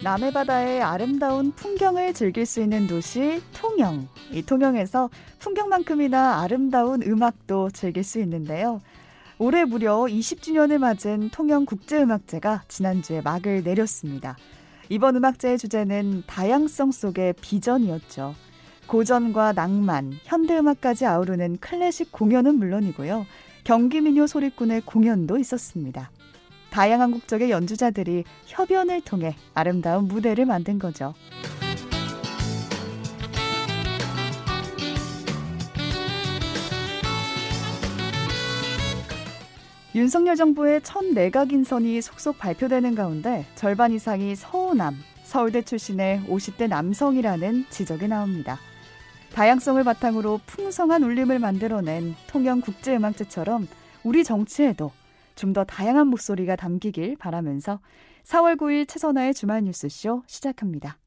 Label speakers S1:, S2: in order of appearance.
S1: 남해 바다의 아름다운 풍경을 즐길 수 있는 도시 통영. 이 통영에서 풍경만큼이나 아름다운 음악도 즐길 수 있는데요. 올해 무려 20주년을 맞은 통영 국제음악제가 지난주에 막을 내렸습니다. 이번 음악제의 주제는 다양성 속의 비전이었죠. 고전과 낭만, 현대음악까지 아우르는 클래식 공연은 물론이고요. 경기민요 소리꾼의 공연도 있었습니다. 다양한 국적의 연주자들이 협연을 통해 아름다운 무대를 만든 거죠. 윤석열 정부의 첫 내각 인선이 속속 발표되는 가운데 절반 이상이 서우남, 서울대 출신의 50대 남성이라는 지적이 나옵니다. 다양성을 바탕으로 풍성한 울림을 만들어낸 통영 국제음악제처럼 우리 정치에도 좀 더 다양한 목소리가 담기길 바라면서 4월 9일 최선화의 주말 뉴스쇼 시작합니다.